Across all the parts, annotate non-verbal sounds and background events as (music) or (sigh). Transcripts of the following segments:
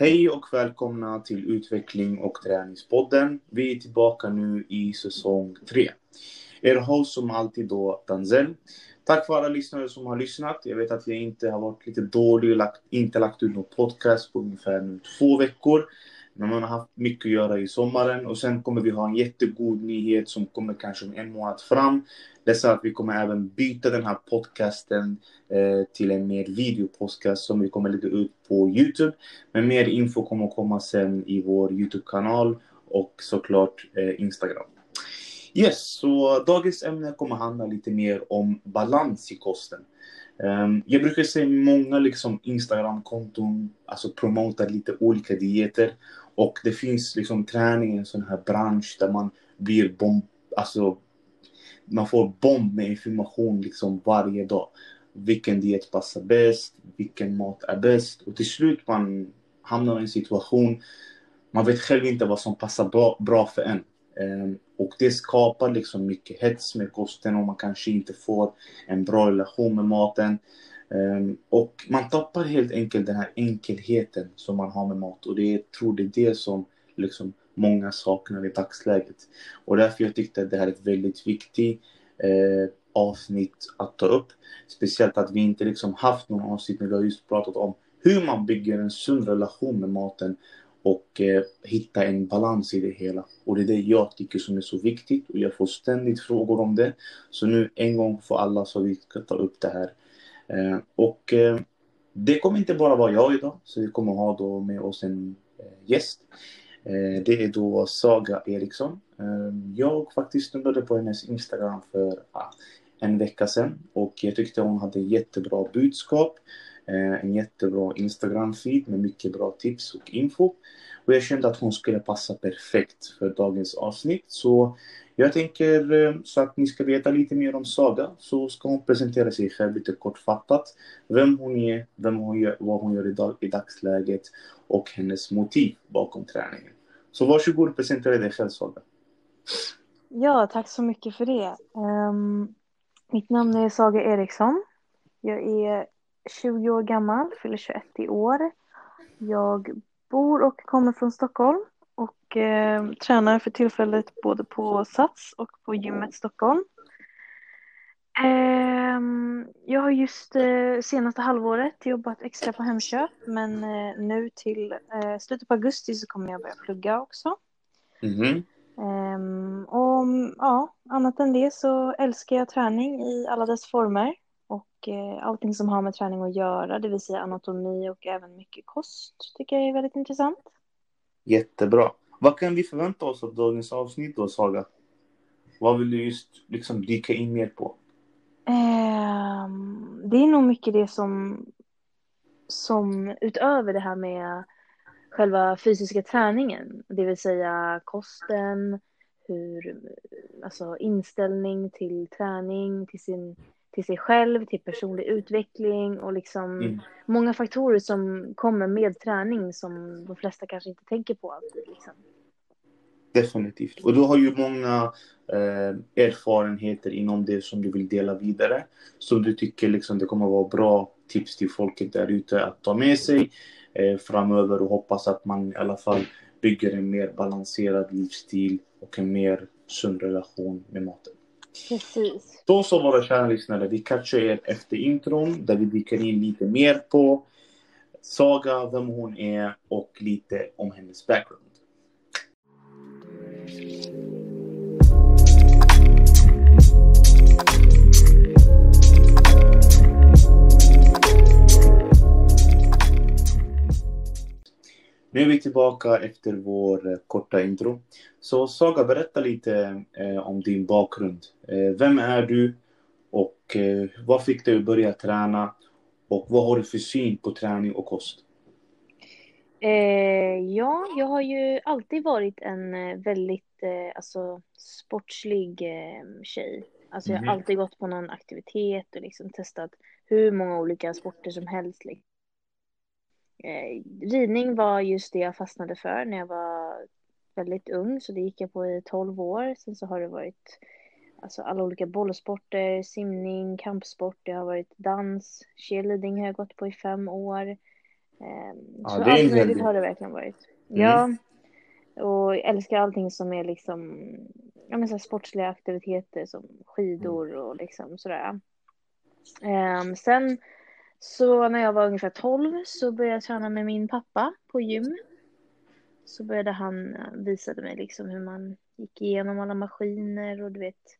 Hej och välkomna till Utveckling och träningspodden. Vi är tillbaka nu i säsong 3. Er host som alltid då Danzel. Tack för alla lyssnare som har lyssnat. Jag vet att jag inte har varit lite dålig och lagt, inte lagt ut någon podcast på ungefär två veckor. Men man har haft mycket att göra i sommaren och sen kommer vi ha en jättegod nyhet som kommer kanske om en månad fram. Det är så att vi kommer även byta den här podcasten eh, till en mer videopodcast som vi kommer lägga ut på Youtube. Men mer info kommer att komma sen i vår Youtube-kanal och såklart eh, Instagram. Yes, så dagens ämne kommer handla lite mer om balans i kosten. Um, jag brukar se många liksom Instagram-konton alltså promotar lite olika dieter och det finns liksom träning i en sån här bransch där man blir bomb, alltså man får bomb med information liksom varje dag. Vilken diet passar bäst? Vilken mat är bäst? Och till slut man hamnar i en situation man vet själv inte vad som passar bra, bra för en. Um, och det skapar liksom mycket hets med kosten och man kanske inte får en bra relation med maten. Ehm, och man tappar helt enkelt den här enkelheten som man har med mat och det är, tror det är det som liksom många saknar i dagsläget. Och därför jag tyckte att det här är ett väldigt viktigt eh, avsnitt att ta upp. Speciellt att vi inte liksom haft någon avsnitt när vi har just pratat om hur man bygger en sund relation med maten och eh, hitta en balans i det hela. Och det är det jag tycker som är så viktigt och jag får ständigt frågor om det. Så nu en gång för alla så vi ska ta upp det här. Eh, och eh, det kommer inte bara vara jag idag, så vi kommer ha då med oss en eh, gäst. Det är då Saga Eriksson. Jag faktiskt snubblade på hennes Instagram för en vecka sedan och jag tyckte hon hade jättebra budskap. En jättebra Instagram-feed med mycket bra tips och info. Och jag kände att hon skulle passa perfekt för dagens avsnitt. Så jag tänker eh, så att ni ska veta lite mer om Saga så ska hon presentera sig själv lite kortfattat. Vem hon är, vem hon gör, vad hon gör idag, i dagsläget och hennes motiv bakom träningen. Så varsågod presentera dig själv Saga. Ja, tack så mycket för det. Um, mitt namn är Saga Eriksson. Jag är 20 år gammal, fyller 21 i år. Jag bor och kommer från Stockholm och eh, tränar för tillfället både på Sats och på gymmet Stockholm. Eh, jag har just eh, senaste halvåret jobbat extra på Hemköp men eh, nu till eh, slutet på augusti så kommer jag börja plugga också. Mm-hmm. och ja, annat än det så älskar jag träning i alla dess former och eh, allting som har med träning att göra, det vill säga anatomi och även mycket kost, tycker jag är väldigt intressant. Jättebra. Vad kan vi förvänta oss av dagens avsnitt då, Saga? Vad vill du just liksom dyka in mer på? Eh, det är nog mycket det som, som utöver det här med själva fysiska träningen, det vill säga kosten, hur, alltså inställning till träning, till sin till sig själv, till personlig utveckling och liksom mm. många faktorer som kommer med träning som de flesta kanske inte tänker på alltid. Liksom. Definitivt. Och du har ju många eh, erfarenheter inom det som du vill dela vidare. Som du tycker liksom det kommer vara bra tips till folket där ute att ta med sig eh, framöver och hoppas att man i alla fall bygger en mer balanserad livsstil och en mer sund relation med maten. Precis. Då så våra kära lyssnare, vi catchar er efter intron där vi dyker in lite mer på Saga, vem hon är och lite om hennes background. Nu är vi tillbaka efter vår eh, korta intro. Så Saga, berätta lite eh, om din bakgrund. Eh, vem är du och eh, vad fick dig att börja träna? Och vad har du för syn på träning och kost? Eh, ja, jag har ju alltid varit en eh, väldigt alltså, sportslig tjej. Alltså, jag har mhm. alltid gått på någon aktivitet och liksom testat hur många olika sporter som helst. Liksom. Eh, ridning var just det jag fastnade för när jag var väldigt ung, så det gick jag på i 12 år. Sen så har det varit alltså, alla olika bollsporter, simning, kampsport, det har varit dans, cheerleading har jag gått på i fem år. Ehm, Ja, så allt möjligt har det verkligen varit. Mm. Ja, och jag älskar allting som är liksom ja, men så sportsliga aktiviteter som skidor och liksom sådär. Ehm, sen så när jag var ungefär 12 så började jag träna med min pappa på gym. Så började han eh, visade mig liksom hur man gick igenom alla maskiner och du vet,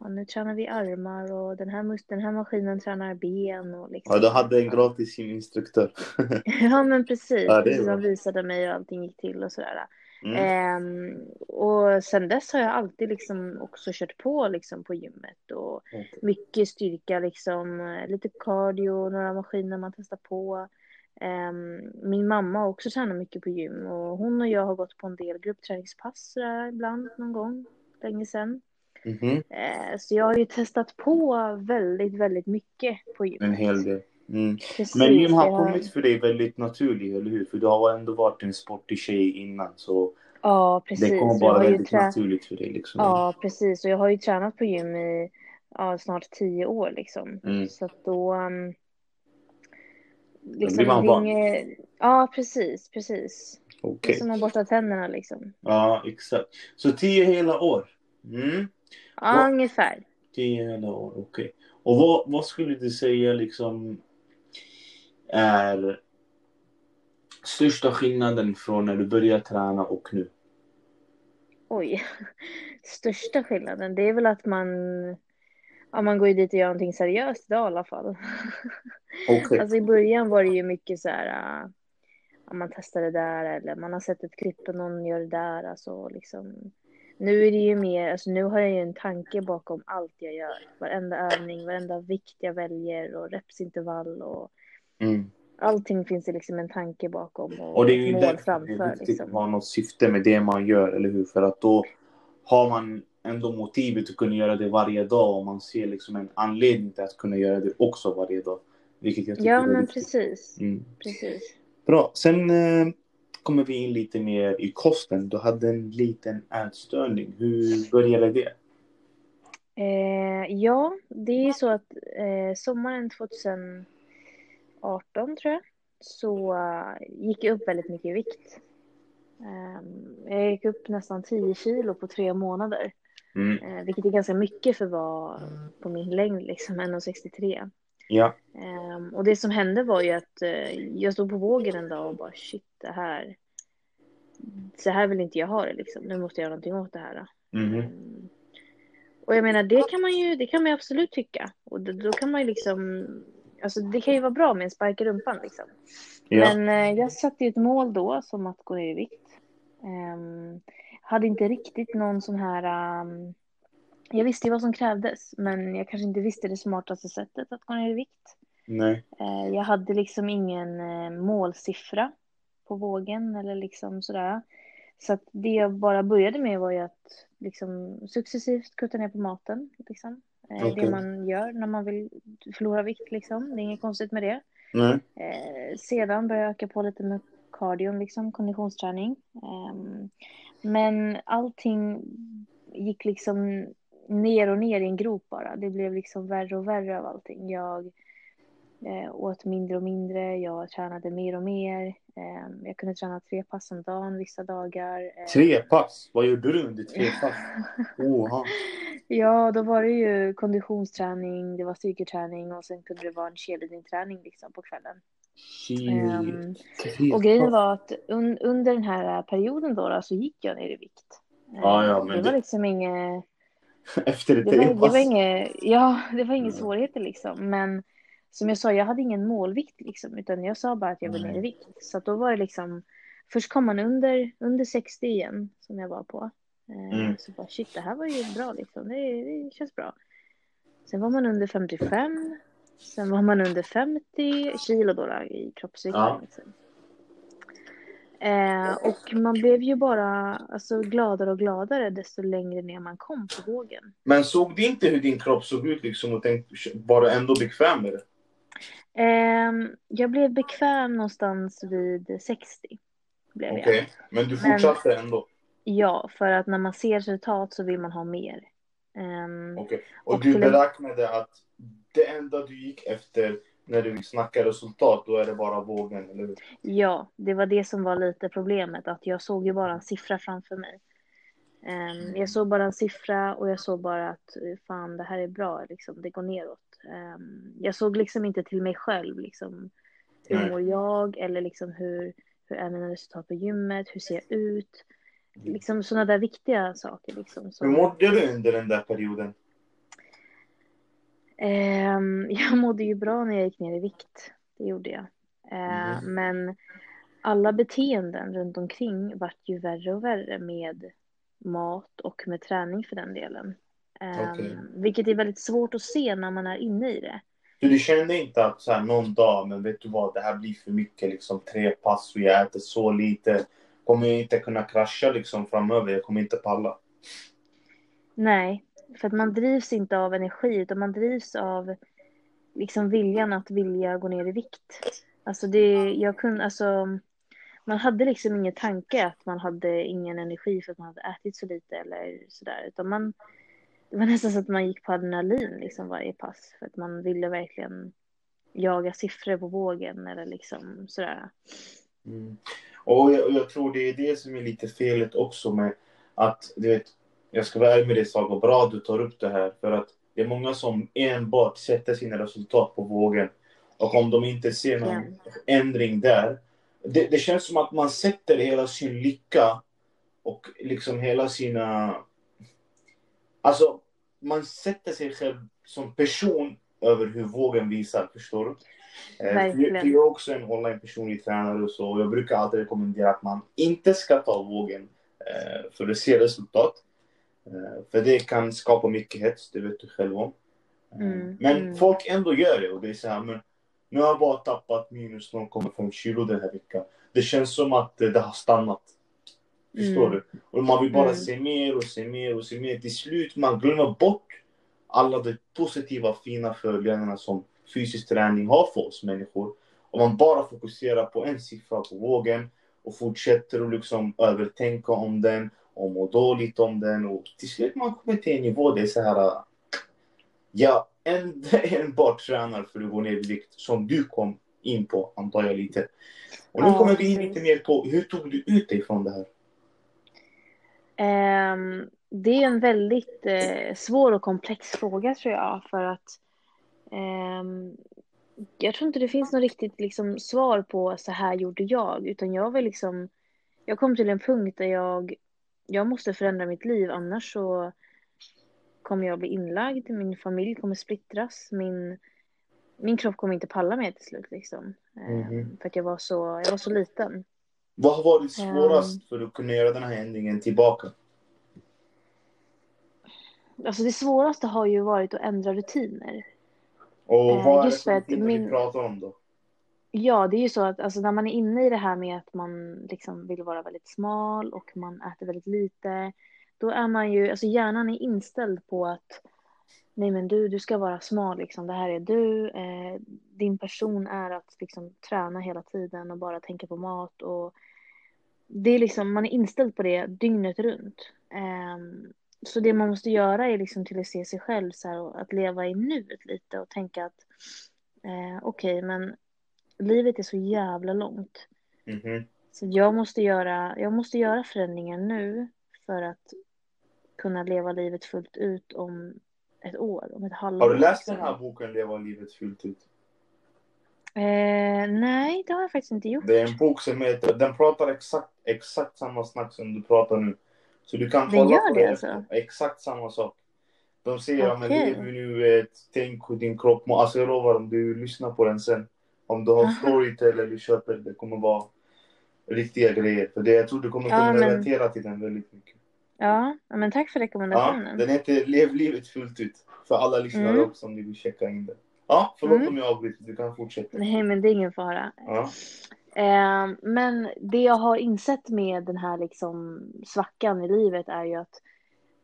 ja, nu tränar vi armar och den här, den här maskinen tränar ben och liksom. Ja, du hade en gratis instruktör. (laughs) Ja men precis, Ja, han visade mig hur allting gick till och sådär. Mm. Ehm, och sen dess har jag alltid liksom också kört på liksom på gymmet och Okej. mycket styrka liksom, lite cardio, några maskiner man testar på. Ehm, min mamma har också tränat mycket på gym och hon och jag har gått på en del gruppträningspass sådär ibland någon gång, länge sedan. Mhm. Eh, så jag har ju testat på väldigt, väldigt mycket på gym. En hel del. Mm. Men gym har kommit för dig väldigt naturligt, eller hur? För du har ändå varit en sportig tjej innan, så Ja, precis. det kommer bara väldigt naturligt för dig. Liksom. Ja, precis. Och jag har ju tränat på gym i ja, snart tio år liksom. Mm. Så att då... Um, liksom, blir man det van. inget- Ja, precis, precis. Det Okej. är som att borsta tänderna liksom. Ja, exakt. Så tio hela år. Mm. Ja, ungefär. Tio hela år, okej. Och vad, vad skulle du säga liksom är största skillnaden från när du började träna och nu? Oj. (laughs) Största skillnaden, det är väl att man... Ja, man går ju dit och gör någonting seriöst idag i alla fall. (laughs) Okej. Alltså i början var det ju mycket så här, ja, man testar det där eller man har sett ett klipp och någon gör det där. Alltså liksom. Nu är det ju mer, alltså nu har jag ju en tanke bakom allt jag gör. Varenda övning, varenda vikt jag väljer och repsintervall och Mm. allting finns det liksom en tanke bakom och, Och det är ju mål därför det framför. är viktigt Liksom. att ha något syfte med det man gör, eller hur? För att då har man ändå motivet att kunna göra det varje dag och man ser liksom en anledning till att kunna göra det också varje dag. Vilket jag tycker Ja men precis, Mm. precis. Bra. Sen eh, kommer vi in lite mer i kosten. Du hade en liten ätstörning. Hur började det? Eh, ja, det är ju så att eh, sommaren 2018 tror jag så eh, gick jag upp väldigt mycket i vikt. Ehm, jag gick upp nästan 10 kilo på tre månader, Mm. eh, vilket är ganska mycket för att vara på min längd, liksom 1,63. Ja. Ehm, och det som hände var ju att eh, jag stod på vågen en dag och bara shit, det här, så här vill inte jag ha det liksom. Nu måste jag göra någonting åt det här. Mm. Och jag menar, det kan man ju, det kan man ju absolut tycka. Och då, då kan man ju liksom, alltså det kan ju vara bra med en spark i rumpan liksom. Ja. Men eh, jag satte ju ett mål då som att gå ner i vikt. Ehm, hade inte riktigt någon sån här, ehm, jag visste ju vad som krävdes, men jag kanske inte visste det smartaste sättet att gå ner i vikt. Nej. Eh, jag hade liksom ingen eh, målsiffra på vågen eller liksom sådär. Så att det jag bara började med var ju att liksom successivt kutta ner på maten. Liksom. Eh, Okej. Det man gör när man vill förlora vikt liksom. Det är inget konstigt med det. Nej. Eh, sedan började jag öka på lite med cardion, liksom, konditionsträning. Ehm, men allting gick liksom ner och ner i en grop bara. Det blev liksom värre och värre av allting. Jag eh, åt mindre och mindre, jag tränade mer och mer. Ehm, jag kunde träna tre pass om dagen vissa dagar. Eh, Tre pass? Vad gjorde du under tre pass? (laughs) Oha. Ja, då var det ju konditionsträning, det var styrketräning och sen kunde det vara en cheerleadingträning liksom på kvällen. Ehm, Tre Och grejen var att un, under den här perioden då, då så gick jag ner i vikt. Ja, ja, Eh, men det var det- liksom inget, (laughs) Efter det tre var, det var inget, ja, det var inga Mm. svårigheter liksom. Men som jag sa, jag hade ingen målvikt liksom, utan jag sa bara att jag vill ner i vikt. Så då var det liksom, först kom man under, under 60 igen, som jag var på. Eh, Mm. Så bara shit, det här var ju bra liksom, det, det känns bra. Sen var man under 55, sen var man under 50 kilo då, då i kroppsvikt. Ja. Liksom. Eh, och man blev ju bara alltså, gladare och gladare desto längre ner man kom på vågen. Men såg du inte hur din kropp såg ut liksom och tänkte, var du ändå bekväm med det? Eh, jag blev bekväm någonstans vid 60. Blev Okej. jag. Men du Men- fortsatte ändå? Ja, för att när man ser resultat så vill man ha mer. Ehm, Okej. Och, Och du beräknade att det enda du gick efter när du snackar resultat, då är det bara vågen, eller hur? Ja, det var det som var lite problemet, att jag såg ju bara en siffra framför mig. Um, jag såg bara en siffra och jag såg bara att fan, det här är bra, liksom, det går neråt. Um, jag såg liksom inte till mig själv, liksom, hur mår jag eller liksom hur, hur är mina resultat på gymmet, hur ser jag ut? Liksom sådana där viktiga saker. Liksom, så. Hur mådde du under den där perioden? Um, (laughs) jag mådde ju bra när jag gick ner i vikt. Det gjorde jag. Uh, mm. Men alla beteenden runt omkring vart ju värre och värre med mat och med träning för den delen. Um, okay. Vilket är väldigt svårt att se när man är inne i det. Så du kände inte att så här, någon dag, men vet du vad, det här blir för mycket, liksom tre pass och jag äter så lite. Kommer jag inte kunna krascha liksom framöver, jag kommer inte palla. Nej, för att man drivs inte av energi utan man drivs av liksom viljan att vilja gå ner i vikt. Alltså det, jag kunde, alltså man hade liksom ingen tanke att man hade ingen energi för att man hade ätit så lite eller sådär utan man det var nästan så att man gick på adrenalin liksom varje pass för att man ville verkligen jaga siffror på vågen eller liksom sådär. Mm. Och jag, jag, tror det är det som är lite felet också med att du vet jag ska vara ärlig med dig Saga, bra att du tar upp det här. För att det är många som enbart sätter sina resultat på vågen. Och om de inte ser någon yeah. ändring där. Det, det, känns som att man sätter hela sin lycka och liksom hela sina... Alltså, man sätter sig själv som person över hur vågen visar, förstår du? Eh, Verkligen. Jag är också en online personlig tränare och så. Jag brukar alltid rekommendera att man inte ska ta vågen eh, för att se resultat. Eh, för det kan skapa mycket hets, det vet du själv om. Mm, men mm. folk ändå gör det och det är så här, men nu har jag bara tappat minus 0,5 kilo den här veckan. Det känns som att det har stannat. Förstår mm. du? Och man vill bara mm. se mer och se mer och se mer. Till slut man glömmer bort alla de positiva fina fördelarna som fysisk träning har för oss människor. Och man bara fokuserar på en siffra på vågen och fortsätter att liksom övertänka om den och må dåligt om den och till slut man kommer till en nivå det är så här ja, en, (laughs) enbart tränar för att gå ner i vikt som du kom in på antar jag lite. Och nu kommer vi in lite mer på hur tog du ut dig från det här? Um, det är en väldigt uh, svår och komplex fråga tror jag för att um, jag tror inte det finns något riktigt liksom, svar på så här gjorde jag utan jag var liksom jag kom till en punkt där jag jag måste förändra mitt liv annars så kommer jag bli inlagd, min familj kommer splittras, min, min kropp kommer inte palla mig till slut liksom. Mm. För att jag var så, jag var så liten. Vad har varit svårast um, för att kunna göra den här ändringen tillbaka? Alltså det svåraste har ju varit att ändra rutiner. Och vad uh, är det för min... vi pratar om då? Ja, det är ju så att alltså, när man är inne i det här med att man liksom vill vara väldigt smal och man äter väldigt lite, då är man ju, alltså hjärnan är inställd på att nej men du, du ska vara smal liksom, det här är du, eh, din person är att liksom träna hela tiden och bara tänka på mat och det är liksom, man är inställd på det dygnet runt. Eh, så det man måste göra är liksom till att se sig själv så här, och att leva i nuet lite och tänka att eh, okej, okay, men livet är så jävla långt. Mm -hmm. Så jag måste, göra, jag måste göra förändringen nu för att kunna leva livet fullt ut om ett år, om ett halvår. Har du läst den här boken Leva livet fullt ut? Eh, nej, det har jag faktiskt inte gjort. Det är en bok som heter, den pratar exakt, exakt samma snack som du pratar nu. Så du kan kolla gör på det, det alltså? Exakt samma sak. De säger, okay. men lev nu, tänk hur din kropp mår. Alltså jag lovar, om du lyssnar på den sen. Om du har Storytel eller köper det kommer vara riktiga grejer. För det, jag tror du kommer kunna ja, men... relatera till den väldigt mycket. Ja, men tack för rekommendationen. Ja, den heter Lev livet fullt ut. För alla lyssnare mm. också om ni vill checka in den. Ja, förlåt mm. om jag avbryter. Du kan fortsätta. Nej, men det är ingen fara. Ja. Eh, men det jag har insett med den här liksom svackan i livet är ju att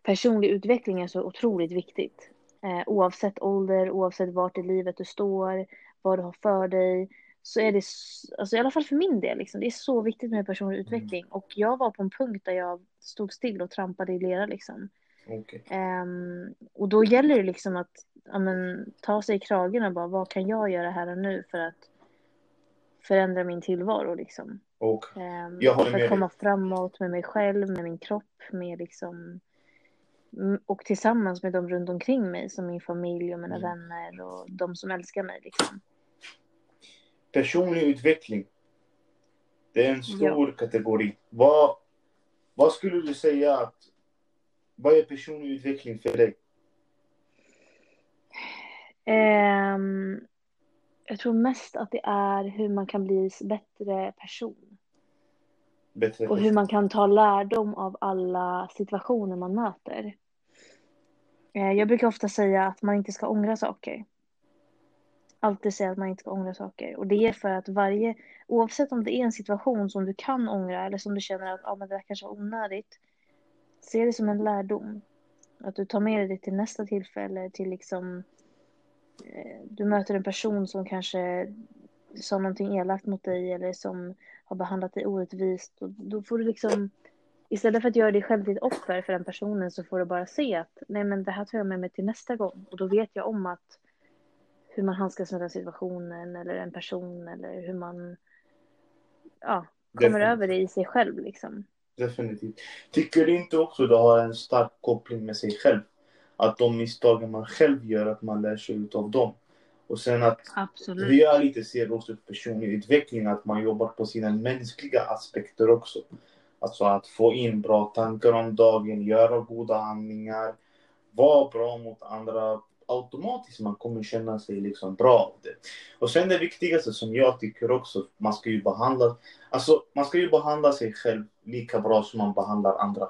personlig utveckling är så otroligt viktigt. Eh, oavsett ålder, oavsett vart i livet du står, vad du har för dig. Så är det, alltså i alla fall för min del, liksom, det är så viktigt med personlig mm. utveckling. Och jag var på en punkt där jag stod still och trampade i lera liksom. Okej. Ehm, och då gäller det liksom att ja, men, ta sig i kragen och bara vad kan jag göra här och nu för att förändra min tillvaro liksom. Och Ehm, Jag för att komma framåt med mig själv, med min kropp, med liksom mm, och tillsammans med de runt omkring mig som min familj och mina Mm. vänner och de som älskar mig liksom. personlig utveckling. Det är en stor kategori. Vad, vad skulle du säga att... Vad är personlig utveckling för dig? Ehm, jag tror mest att det är hur man kan bli bättre person. Bättre Och hur man kan ta lärdom av alla situationer man möter. Eh, Jag brukar ofta säga att man inte ska ångra saker. Alltid säga att man inte ska ångra saker. Och det är för att varje, oavsett om det är en situation som du kan ångra eller som du känner att ah, men det där kanske var onödigt. Se det som en lärdom. Att du tar med dig det till nästa tillfälle, till liksom eh, du möter en person som kanske sa någonting elakt mot dig eller som har behandlat dig orättvist. Och då får du liksom, istället för att göra dig själv till ett offer för den personen så får du bara se att nej men det här tar jag med mig till nästa gång. Och då vet jag om att hur man handskas med den situationen eller en person eller hur man ja, kommer Definitivt. över det i sig själv liksom. Definitivt. Tycker du inte också det har en stark koppling med sig själv? Att de misstagen man själv gör, att man lär sig utav dem. Och sen att Absolut. vi är lite ser också personlig utveckling, att man jobbar på sina mänskliga aspekter också. Alltså att få in bra tankar om dagen, göra goda handlingar, vara bra mot andra. Automatiskt man kommer känna sig liksom bra av det. Och sen det viktigaste som jag tycker också, man ska ju behandla, alltså man ska ju behandla sig själv lika bra som man behandlar andra.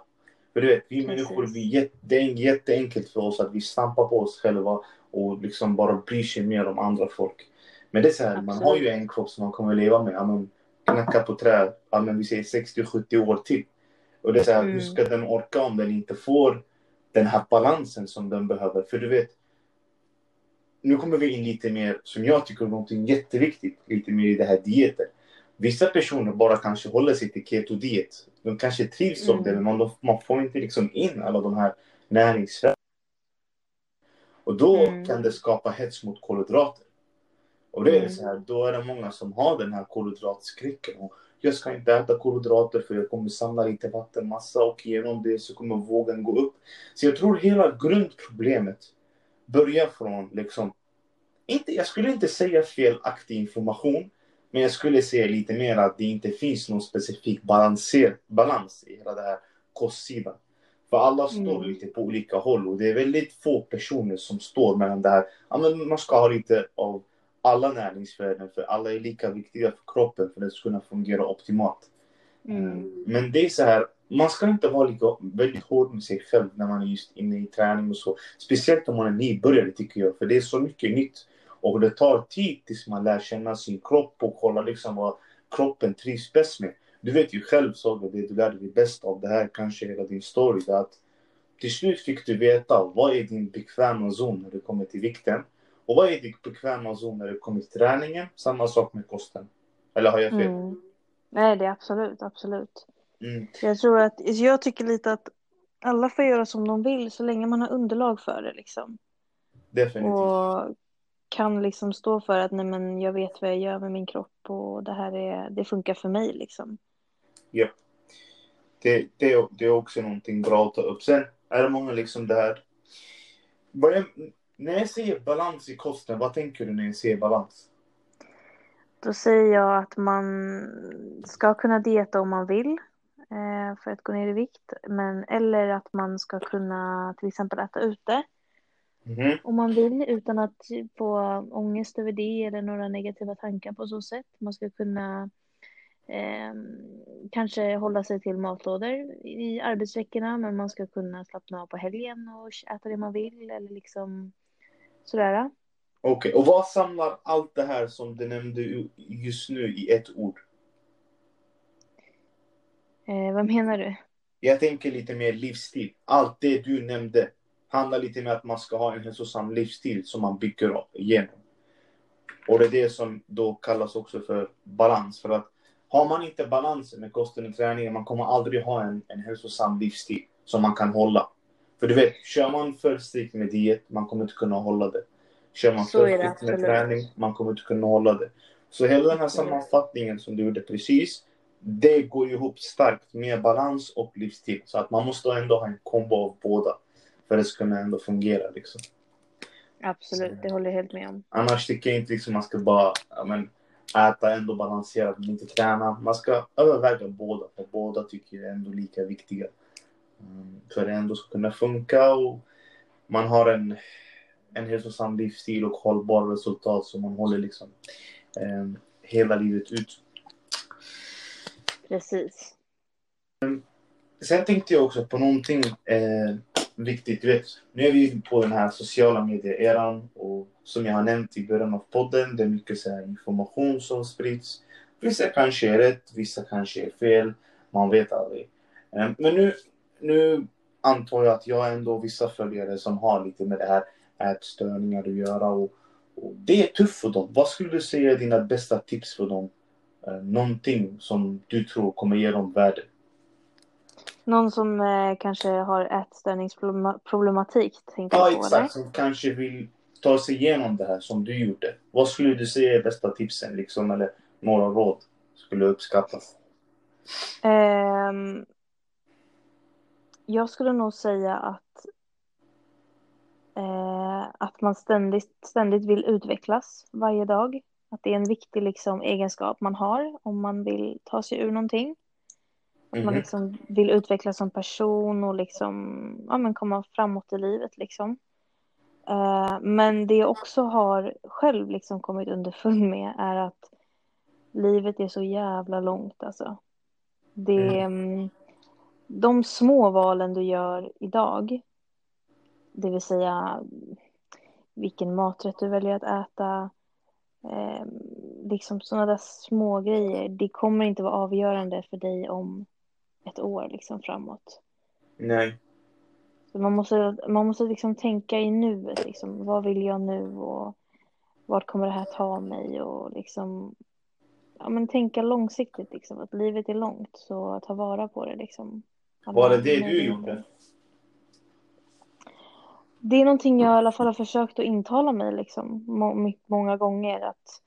För du vet, vi Precis. människor, vi, det är jätteenkelt för oss att vi stampar på oss själva och liksom bara bryr sig mer om andra folk. Men det är så här, man Absolut. har ju en kropp som man kommer leva med. Ja, men, knacka på trä, ja, men vi säger 60-70 år till. Och det är så här, Mm. hur ska den orka om den inte får den här balansen som den behöver? För du vet, nu kommer vi in lite mer, som jag tycker är någonting jätteviktigt, lite mer i det här dieten. Vissa personer bara kanske håller sig till keto-diet. De kanske trivs av Mm. det, men man, man får inte liksom in alla de här näringsvärdena. Och då Mm. kan det skapa hets mot kolhydrater. Och det är Mm. så här, då är det många som har den här kolhydratskräcken. Jag ska inte äta kolhydrater för jag kommer samla lite vattenmassa och genom det så kommer vågen gå upp. Så jag tror hela grundproblemet börjar från liksom, inte, jag skulle inte säga felaktig information, men jag skulle säga lite mer att det inte finns någon specifik balanser, balans i hela det här kostsidan. För alla står Mm. lite på olika håll och det är väldigt få personer som står mellan det här. Man ska ha lite av alla näringsvärden för alla är lika viktiga för kroppen för att det ska kunna fungera optimalt. Mm. Men det är så här, man ska inte vara lika väldigt hård med sig själv när man är just inne i träning och så. Speciellt om man är nybörjare tycker jag, för det är så mycket nytt. Och det tar tid tills man lär känna sin kropp och kolla liksom vad kroppen trivs bäst med. Du vet ju själv Saga, det du lärde dig bäst av det här, kanske hela din story, det att till slut fick du veta vad är din bekväma zon när det kommer till vikten. Och vad är din bekväma zon när det kommer till träningen? Samma sak med kosten. Eller har jag fel? Mm. Nej, det är absolut, absolut. Mm. Jag tror att, jag tycker lite att alla får göra som de vill så länge man har underlag för det liksom. Definitivt. Och kan liksom stå för att nej men jag vet vad jag gör med min kropp och det här är, det funkar för mig liksom. Ja. Det, det, är- det är också någonting bra att ta upp. Sen är det många liksom det här. Jag, när jag säger balans i kosten, vad tänker du när jag säger balans? Då säger jag att man ska kunna dieta om man vill eh, för att gå ner i vikt. Men, eller att man ska kunna till exempel äta ute Mhm. om man vill utan att få ångest över det eller några negativa tankar på så sätt. Man ska kunna eh, kanske hålla sig till matlådor i arbetsveckorna men man ska kunna slappna av på helgen och äta det man vill eller liksom sådär. Okej, och vad samlar allt det här som du nämnde ju- just nu i ett ord? Eh, vad menar du? Jag tänker lite mer livsstil. Allt det du nämnde handlar lite med att man ska ha en hälsosam livsstil som man bygger upp igenom. Och det är det som då kallas också för balans. För att har man inte balansen med kosten och träningen, man kommer aldrig ha en, en hälsosam livsstil som man kan hålla. För du vet, kör man för strikt med diet, man kommer inte kunna hålla det. Kör man för strikt med träning, man kommer inte kunna hålla det. Så hela den här sammanfattningen som du gjorde precis, det går ihop starkt med balans och livsstil. Så att man måste ändå ha en kombo av båda. För att det ska kunna ändå fungera liksom. Absolut, det håller jag helt med om. Annars tycker jag inte liksom man ska bara men, äta ändå balanserat men inte träna. Man ska överväga båda. För båda tycker jag är ändå lika viktiga. Mm, för det ändå ska kunna funka och man har en, en hälsosam livsstil och hållbara resultat som man håller liksom eh, hela livet ut. Precis. Sen tänkte jag också på någonting eh, viktigt. Du vet, nu är vi på den här sociala medier-eran och som jag har nämnt i början av podden, det är mycket så här information som sprids. Vissa kanske är rätt, vissa kanske är fel. Man vet aldrig. Ehm, men nu, nu antar jag att jag har ändå vissa följare som har lite med det här ätstörningar att göra och, och det är tufft för dem. Vad skulle du säga är dina bästa tips för dem? Ehm, någonting som du tror kommer ge dem värde? Någon som eh, kanske har ätstörningsproblematik, Ja, exakt. Som kanske vill ta sig igenom det här som du gjorde. Vad skulle du säga är bästa tipsen, liksom, eller några råd skulle uppskattas? Ehm, jag skulle nog säga att, eh, att man ständigt, ständigt vill utvecklas varje dag. Att det är en viktig liksom, egenskap man har om man vill ta sig ur någonting. Att man Mhm. liksom vill utvecklas som person och liksom, ja, men komma framåt i livet. Liksom. Eh, men det jag också har själv liksom kommit underfund med är att livet är så jävla långt. Alltså. Det, mm. De små valen du gör idag, det vill säga vilken maträtt du väljer att äta, eh, liksom sådana där små grejer, det kommer inte vara avgörande för dig om ett år liksom framåt. Nej. Så man måste, man måste liksom tänka i nuet, liksom, vad vill jag nu och vart kommer det här ta mig och liksom ja, men tänka långsiktigt, liksom, att livet är långt, så ta vara på det. Liksom. Var det det du gjorde? Det är någonting jag i alla fall har försökt att intala mig liksom, må, många gånger. Att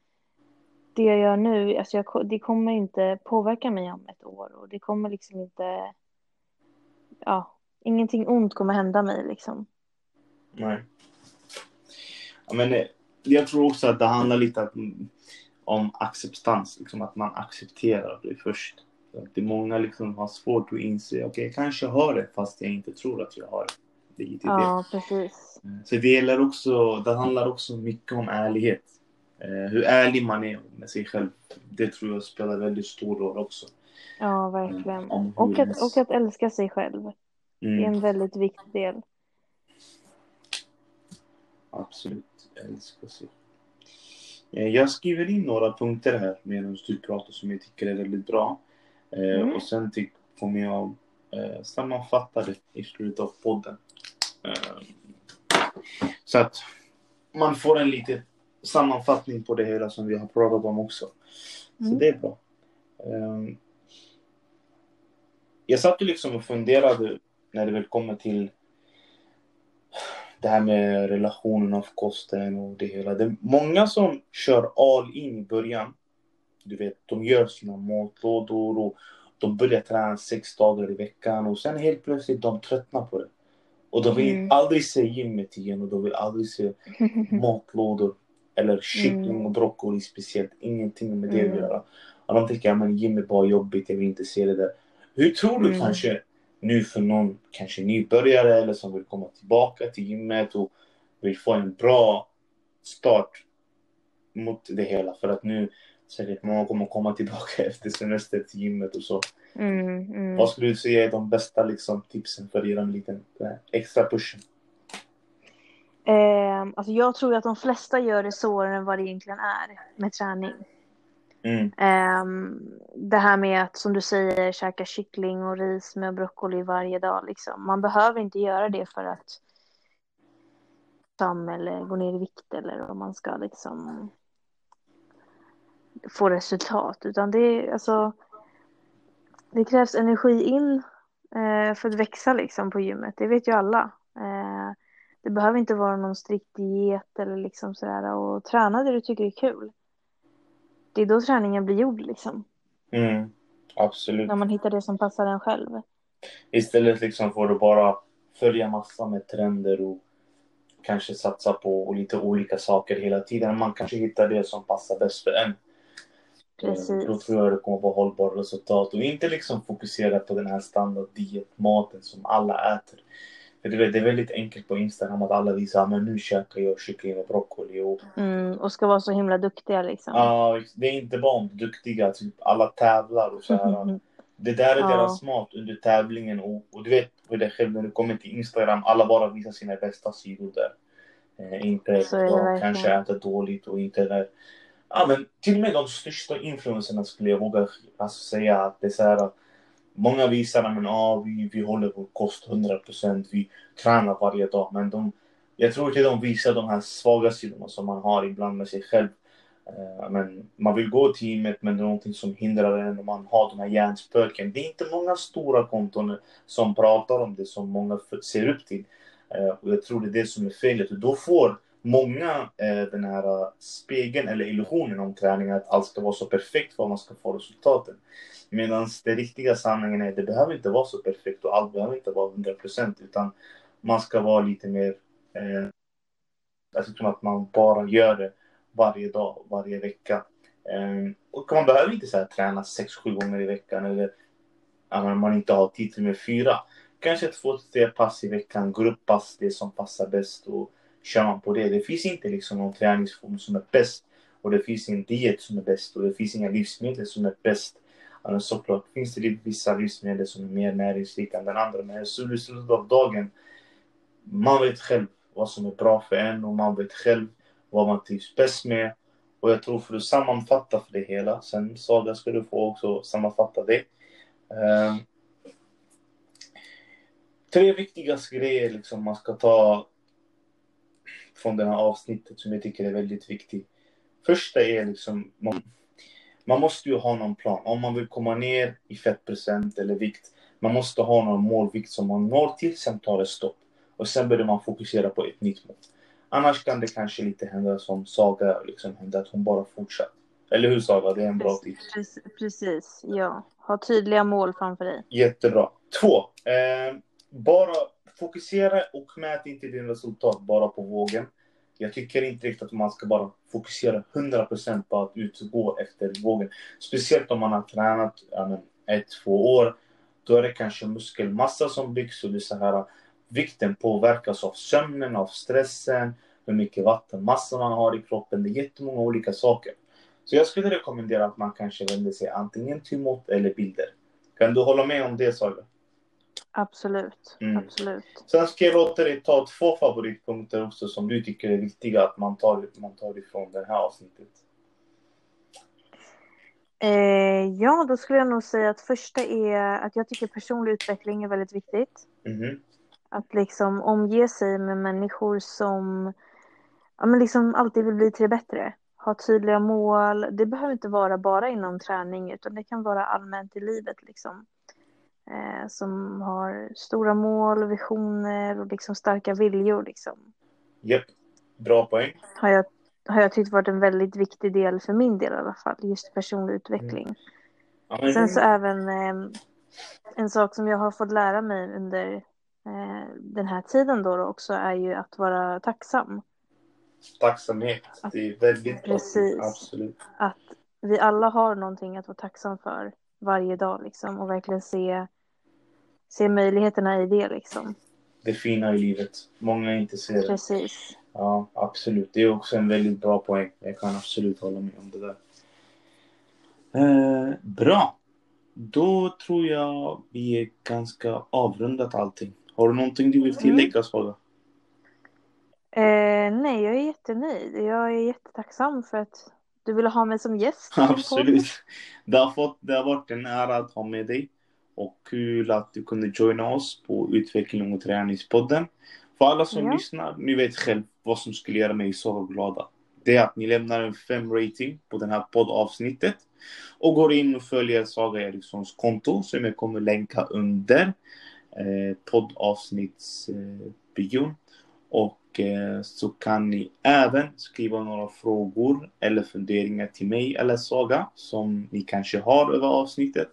det jag gör nu, alltså jag, det kommer inte påverka mig om ett år. Och det kommer liksom inte... Ja, ingenting ont kommer hända mig liksom. Nej. Ja, men eh, jag tror också att det handlar lite att, om acceptans, liksom att man accepterar det först. Det är många liksom har svårt att inse, okej, jag kanske har det fast jag inte tror att jag har det. Det lite det. Ja, precis. Så det gäller också, det handlar också mycket om ärlighet. Eh, hur ärlig man är med sig själv. Det tror jag spelar väldigt stor roll också. Ja, verkligen. Och att, och att älska sig själv. Det är Mm, en väldigt viktig del. absolut, jag älskar sig. Eh, Jag skriver in några punkter här medan du pratar som jag tycker är väldigt bra. Eh, Mm. Och sen ty- kommer jag sammanfatta det i slutet av podden. Så att man får en liten sammanfattning på det hela som vi har pratat om också. Så Mm. det är bra. Ehm, jag satt ju liksom och funderade när det väl kommer till det här med relationen av kosten och det hela. Det är många som kör all in i början. Du vet, de gör sina matlådor och de börjar träna sex dagar i veckan och sen helt plötsligt de tröttnar på det. Och de vill Mm. aldrig se gymmet igen och de vill aldrig se (laughs) matlådor eller kyckling Mm. och broccoli speciellt. Ingenting med det Mm. att göra. Och de tänker att gym är bara jobbigt, jag vill inte se det där. Hur tror du Mm. kanske nu för någon kanske nybörjare eller som vill komma tillbaka till gymmet och vill få en bra start mot det hela för att nu säkert många kommer komma tillbaka (laughs) efter semester till gymmet och så. Mm, mm. Vad skulle du säga är de bästa liksom, tipsen för att ge dem en liten den här extra pushen? Eh, alltså jag tror att de flesta gör det svårare än vad det egentligen är med träning. Mm. Ehm, det här med att, som du säger, käka kyckling och ris med broccoli varje dag. Liksom. Man behöver inte göra det för att sam eller gå ner i vikt eller om man ska liksom få resultat. Utan det, är, alltså, det krävs energi in eh, för att växa liksom, på gymmet. Det vet ju alla. Det behöver inte vara någon strikt diet eller liksom sådär. Och träna det du tycker är kul. Det är då träningen blir gjord liksom. Mm, absolut. När man hittar det som passar en själv. Istället liksom får du bara följa massa med trender och kanske satsa på lite olika saker hela tiden. Man kanske hittar det som passar bäst för en. Precis. Då tror jag det kommer vara hållbara resultat och inte liksom fokusera på den här standarddietmaten som alla äter. För det är, det är väldigt enkelt på Instagram att alla visar att nu käkar jag kyckling och broccoli. Och, Mm, och ska vara så himla duktiga liksom. Ja, det är inte bara om duktiga, typ alla tävlar och så här. (laughs) Det där är Ja. deras mat under tävlingen och, och du vet det är själv när du kommer till Instagram, alla bara visar sina bästa sidor där. Eh, inte verkligen. kanske äter dåligt och inte där. Ja men till och med de största influencerna skulle jag våga alltså, säga att det är så här. Många visar att ah, vi, vi håller vår kost 100%, vi tränar varje dag. Men de, jag tror inte de visar de här svaga sidorna som man har ibland med sig själv. Eh, men man vill gå teamet, men det är någonting som hindrar en och man har de här hjärnspöken. Det är inte många stora konton som pratar om det som många ser upp till. Eh, och jag tror det är det som är felet. Då får många eh, den här spegeln eller illusionen om träningen att allt ska vara så perfekt för att man ska få resultaten. Medan den riktiga sanningen är att det behöver inte vara så perfekt och allt behöver inte vara 100 procent utan man ska vara lite mer eh, alltså att man bara gör det varje dag, varje vecka. Eh, och man behöver inte så här, träna 6-7 gånger i veckan eller ja, man inte har tid till med fyra. Kanske två, tre pass i veckan, grupppass, det som passar bäst och kör man på det. Det finns inte liksom någon träningsform som är bäst och det finns ingen diet som är bäst och det finns inga livsmedel som är bäst. Såklart finns det vissa livsmedel som är mer näringsrika än den andra men i slutet av dagen man vet själv vad som är bra för en och man vet själv vad man trivs bäst med. Och jag tror för att sammanfatta för det hela, sen Saga ska du få också sammanfatta det. Um, tre viktigaste grejer liksom man ska ta från det här avsnittet som jag tycker är väldigt viktigt. Första är liksom, man, man måste ju ha någon plan. Om man vill komma ner i fettprocent eller vikt, man måste ha någon målvikt som man når till, sen tar det stopp. Och sen börjar man fokusera på ett nytt mål. Annars kan det kanske lite hända som Saga liksom att hon bara fortsatt. Eller hur Saga? Det är en bra tips. Precis, precis, ja. Ha tydliga mål framför dig. Jättebra. Två. Eh, bara fokusera och mät inte din resultat bara på vågen. Jag tycker inte riktigt att man ska bara fokusera 100% på att utgå efter vågen. Speciellt om man har tränat men, ett, två år. Då är det kanske muskelmassa som byggs och det är så här, vikten påverkas av sömnen, av stressen, hur mycket vattenmassa man har i kroppen. Det är jättemånga olika saker. Så jag skulle rekommendera att man kanske vänder sig antingen till mått eller bilder. Kan du hålla med om det Saga? Absolut, Mm. absolut. Sen ska jag låta dig ta två favoritpunkter också som du tycker är viktiga att man tar, man tar ifrån det här avsnittet. Eh, ja, då skulle jag nog säga att första är att jag tycker personlig utveckling är väldigt viktigt. Mhm. Att liksom omge sig med människor som ja, men liksom alltid vill bli till det bättre. Ha tydliga mål. Det behöver inte vara bara inom träning utan det kan vara allmänt i livet. Liksom. Eh, som har stora mål, visioner och liksom starka viljor. Liksom. Japp, bra poäng. Har, jag, har jag tyckt varit en väldigt viktig del för min del i alla fall. Just personlig utveckling. Ja, men- Sen så även eh, en sak som jag har fått lära mig under eh, den här tiden då, då också är ju att vara tacksam. Tacksamhet, det är väldigt. Precis. Absolut. Att vi alla har någonting att vara tacksam för varje dag liksom och verkligen se, se möjligheterna i det liksom. Det fina i livet. Många inte ser det. Precis. Ja, absolut. Det är också en väldigt bra poäng. Jag kan absolut hålla med om det där. Eh, bra. Då tror jag vi är ganska avrundat allting. Har du någonting du vill tillägga, Saga? Eh, nej, jag är jättenöjd. Jag är jättetacksam för att du ville ha mig som gäst. (laughs) Absolut. Det har, fått, det har varit en ära att ha med dig. Och kul att du kunde joina oss på Utveckling och träningspodden. För alla som Ja. lyssnar, ni vet själv vad som skulle göra mig så glada. Det är att ni lämnar en 5 rating på det här poddavsnittet. Och går in och följer Saga Erikssons konto som jag kommer länka under eh, poddavsnittsbion. Och eh, så kan ni även skriva några frågor eller funderingar till mig eller Saga som ni kanske har över avsnittet.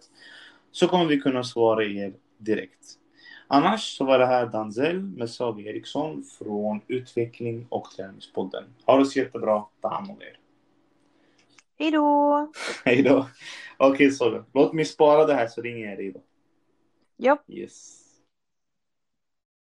Så kommer vi kunna svara er direkt. Annars så var det här Danzel med Saga Eriksson från Utveckling och träningspodden. Ha det så jättebra. Ta hand om er. Hej då! Hej då. Okej okay, Saga, låt mig spara det här så ringer jag dig då. Ja. Yes.